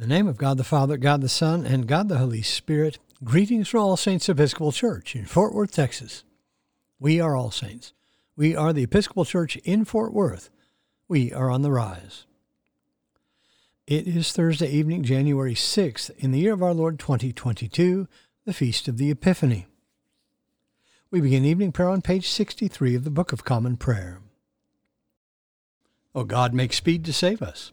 The name of God the Father, God the Son, and God the Holy Spirit, greetings from All Saints Episcopal Church in Fort Worth, Texas. We are All Saints. We are the Episcopal Church in Fort Worth. We are on the rise. It is Thursday evening, January 6th, in the year of our Lord 2022, the Feast of the Epiphany. We begin evening prayer on page 63 of the Book of Common Prayer. O God, make speed to save us.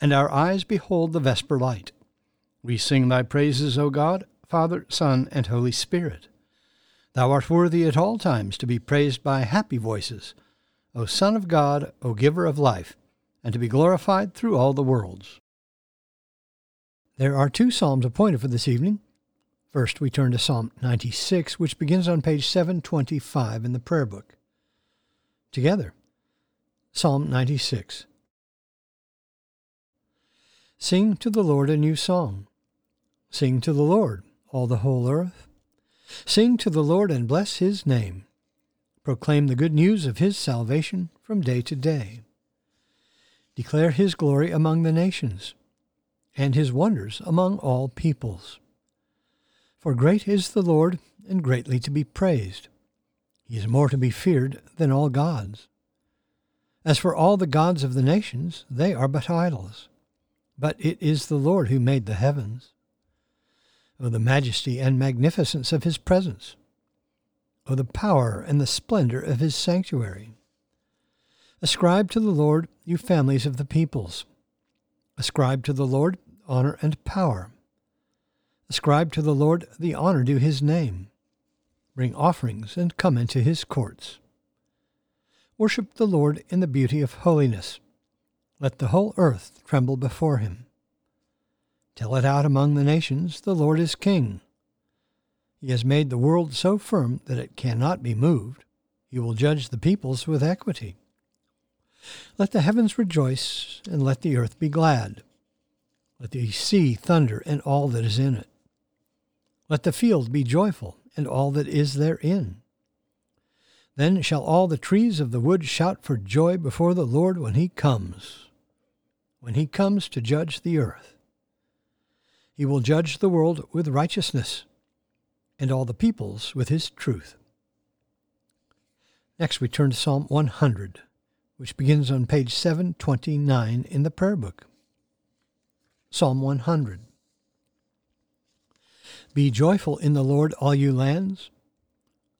and our eyes behold the vesper light. We sing thy praises, O God, Father, Son, and Holy Spirit. Thou art worthy at all times to be praised by happy voices, O Son of God, O Giver of life, and to be glorified through all the worlds. There are two psalms appointed for this evening. First, we turn to Psalm 96, which begins on page 725 in the prayer book. Together, Psalm 96. Sing to the Lord a new song. Sing to the Lord, all the whole earth. Sing to the Lord and bless his name. Proclaim the good news of his salvation from day to day. Declare his glory among the nations, and his wonders among all peoples. For great is the Lord, and greatly to be praised. He is more to be feared than all gods. As for all the gods of the nations, they are but idols but it is the Lord who made the heavens. O the majesty and magnificence of his presence! O the power and the splendor of his sanctuary! Ascribe to the Lord, you families of the peoples. Ascribe to the Lord honor and power. Ascribe to the Lord the honor due his name. Bring offerings and come into his courts. Worship the Lord in the beauty of holiness. Let the whole earth tremble before him. Tell it out among the nations, the Lord is king. He has made the world so firm that it cannot be moved. He will judge the peoples with equity. Let the heavens rejoice, and let the earth be glad. Let the sea thunder, and all that is in it. Let the field be joyful, and all that is therein. Then shall all the trees of the wood shout for joy before the Lord when he comes, when he comes to judge the earth. He will judge the world with righteousness, and all the peoples with his truth. Next, we turn to Psalm 100, which begins on page 729 in the prayer book. Psalm 100. Be joyful in the Lord, all you lands.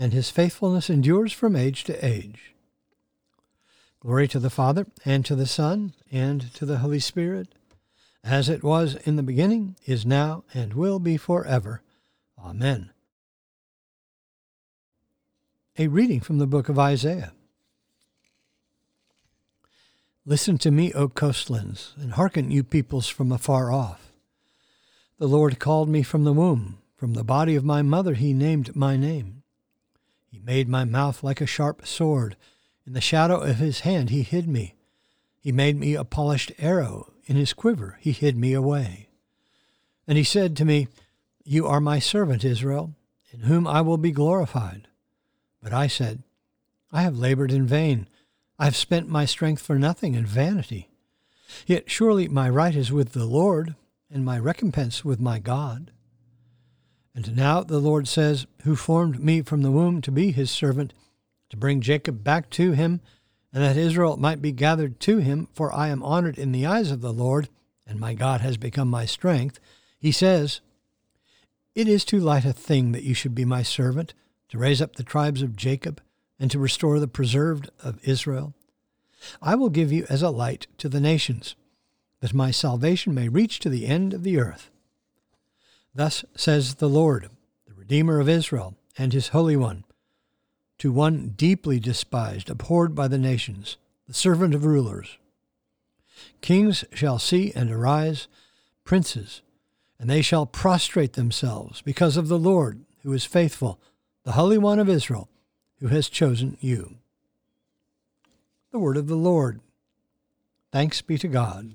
and his faithfulness endures from age to age. Glory to the Father, and to the Son, and to the Holy Spirit, as it was in the beginning, is now, and will be forever. Amen. A reading from the book of Isaiah. Listen to me, O coastlands, and hearken, you peoples from afar off. The Lord called me from the womb, from the body of my mother he named my name. He made my mouth like a sharp sword. In the shadow of his hand he hid me. He made me a polished arrow. In his quiver he hid me away. And he said to me, You are my servant, Israel, in whom I will be glorified. But I said, I have labored in vain. I have spent my strength for nothing in vanity. Yet surely my right is with the Lord, and my recompense with my God. And now the Lord says, Who formed me from the womb to be his servant, to bring Jacob back to him, and that Israel might be gathered to him, for I am honored in the eyes of the Lord, and my God has become my strength. He says, It is too light a thing that you should be my servant, to raise up the tribes of Jacob, and to restore the preserved of Israel. I will give you as a light to the nations, that my salvation may reach to the end of the earth. Thus says the Lord, the Redeemer of Israel, and his Holy One, to one deeply despised, abhorred by the nations, the servant of rulers. Kings shall see and arise, princes, and they shall prostrate themselves because of the Lord, who is faithful, the Holy One of Israel, who has chosen you. The word of the Lord. Thanks be to God.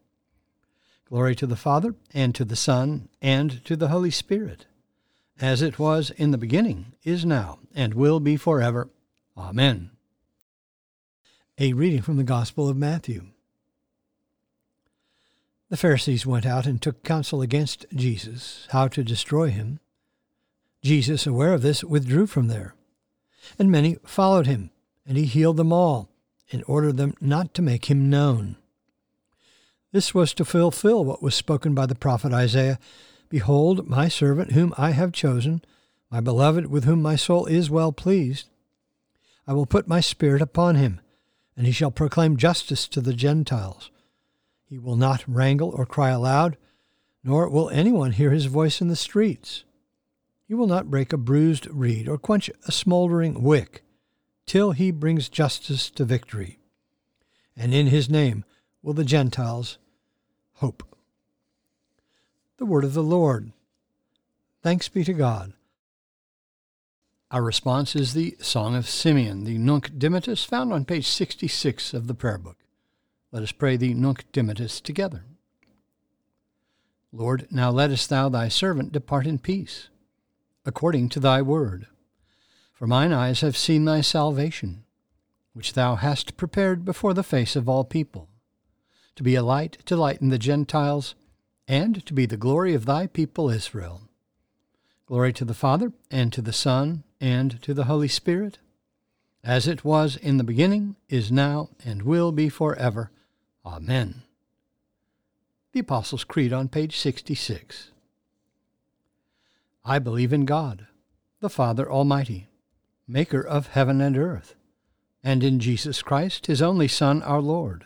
Glory to the Father, and to the Son, and to the Holy Spirit, as it was in the beginning, is now, and will be forever. Amen. A reading from the Gospel of Matthew. The Pharisees went out and took counsel against Jesus, how to destroy him. Jesus, aware of this, withdrew from there. And many followed him, and he healed them all, and ordered them not to make him known. This was to fulfill what was spoken by the prophet Isaiah Behold, my servant whom I have chosen, my beloved with whom my soul is well pleased. I will put my spirit upon him, and he shall proclaim justice to the Gentiles he will not wrangle or cry aloud, nor will anyone hear his voice in the streets. He will not break a bruised reed or quench a smoldering wick, till he brings justice to victory. And in his name will the Gentiles hope. The word of the Lord. Thanks be to God. Our response is the Song of Simeon, the Nunc Dimittis, found on page 66 of the Prayer Book. Let us pray the Nunc Dimittis together. Lord, now lettest thou thy servant depart in peace, according to thy word. For mine eyes have seen thy salvation, which thou hast prepared before the face of all people, to be a light to lighten the Gentiles, and to be the glory of thy people Israel. Glory to the Father, and to the Son, and to the Holy Spirit, as it was in the beginning, is now, and will be forever. Amen. The Apostles' Creed on page 66. I believe in God, the Father Almighty, maker of heaven and earth, and in Jesus Christ, his only Son, our Lord,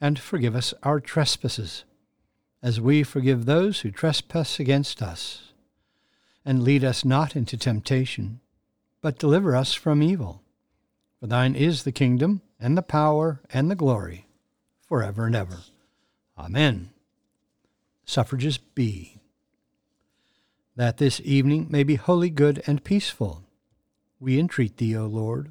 and forgive us our trespasses, as we forgive those who trespass against us. And lead us not into temptation, but deliver us from evil. For thine is the kingdom, and the power, and the glory, for ever and ever. Amen. Suffrages B. that this evening may be wholly good and peaceful. We entreat thee, O Lord,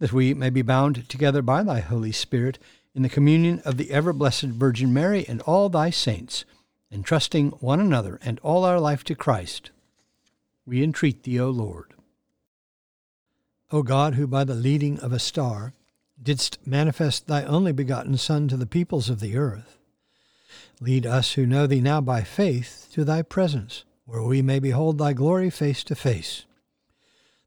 that we may be bound together by thy Holy Spirit in the communion of the ever blessed Virgin Mary and all thy saints, entrusting one another and all our life to Christ. We entreat thee, O Lord. O God, who by the leading of a star didst manifest thy only begotten Son to the peoples of the earth, lead us who know thee now by faith to thy presence, where we may behold thy glory face to face.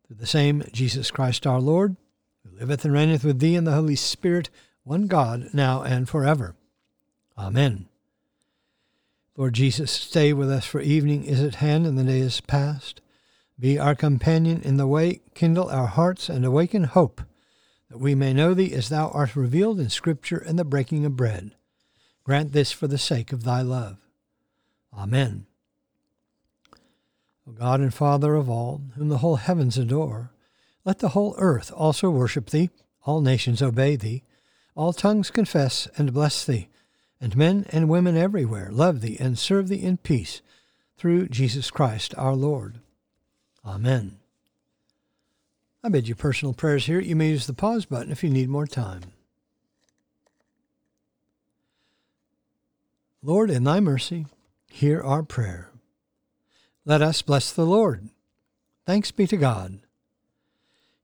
Through the same Jesus Christ our Lord, who liveth and reigneth with thee in the Holy Spirit, one God, now and forever. Amen. Lord Jesus, stay with us, for evening is at hand and the day is past. Be our companion in the way, kindle our hearts, and awaken hope, that we may know thee as thou art revealed in Scripture and the breaking of bread. Grant this for the sake of thy love. Amen. O God and Father of all, whom the whole heavens adore, let the whole earth also worship thee, all nations obey thee, all tongues confess and bless thee, and men and women everywhere love thee and serve thee in peace, through Jesus Christ our Lord. Amen. I bid you personal prayers here. You may use the pause button if you need more time. Lord, in thy mercy, hear our prayer. Let us bless the Lord. Thanks be to God.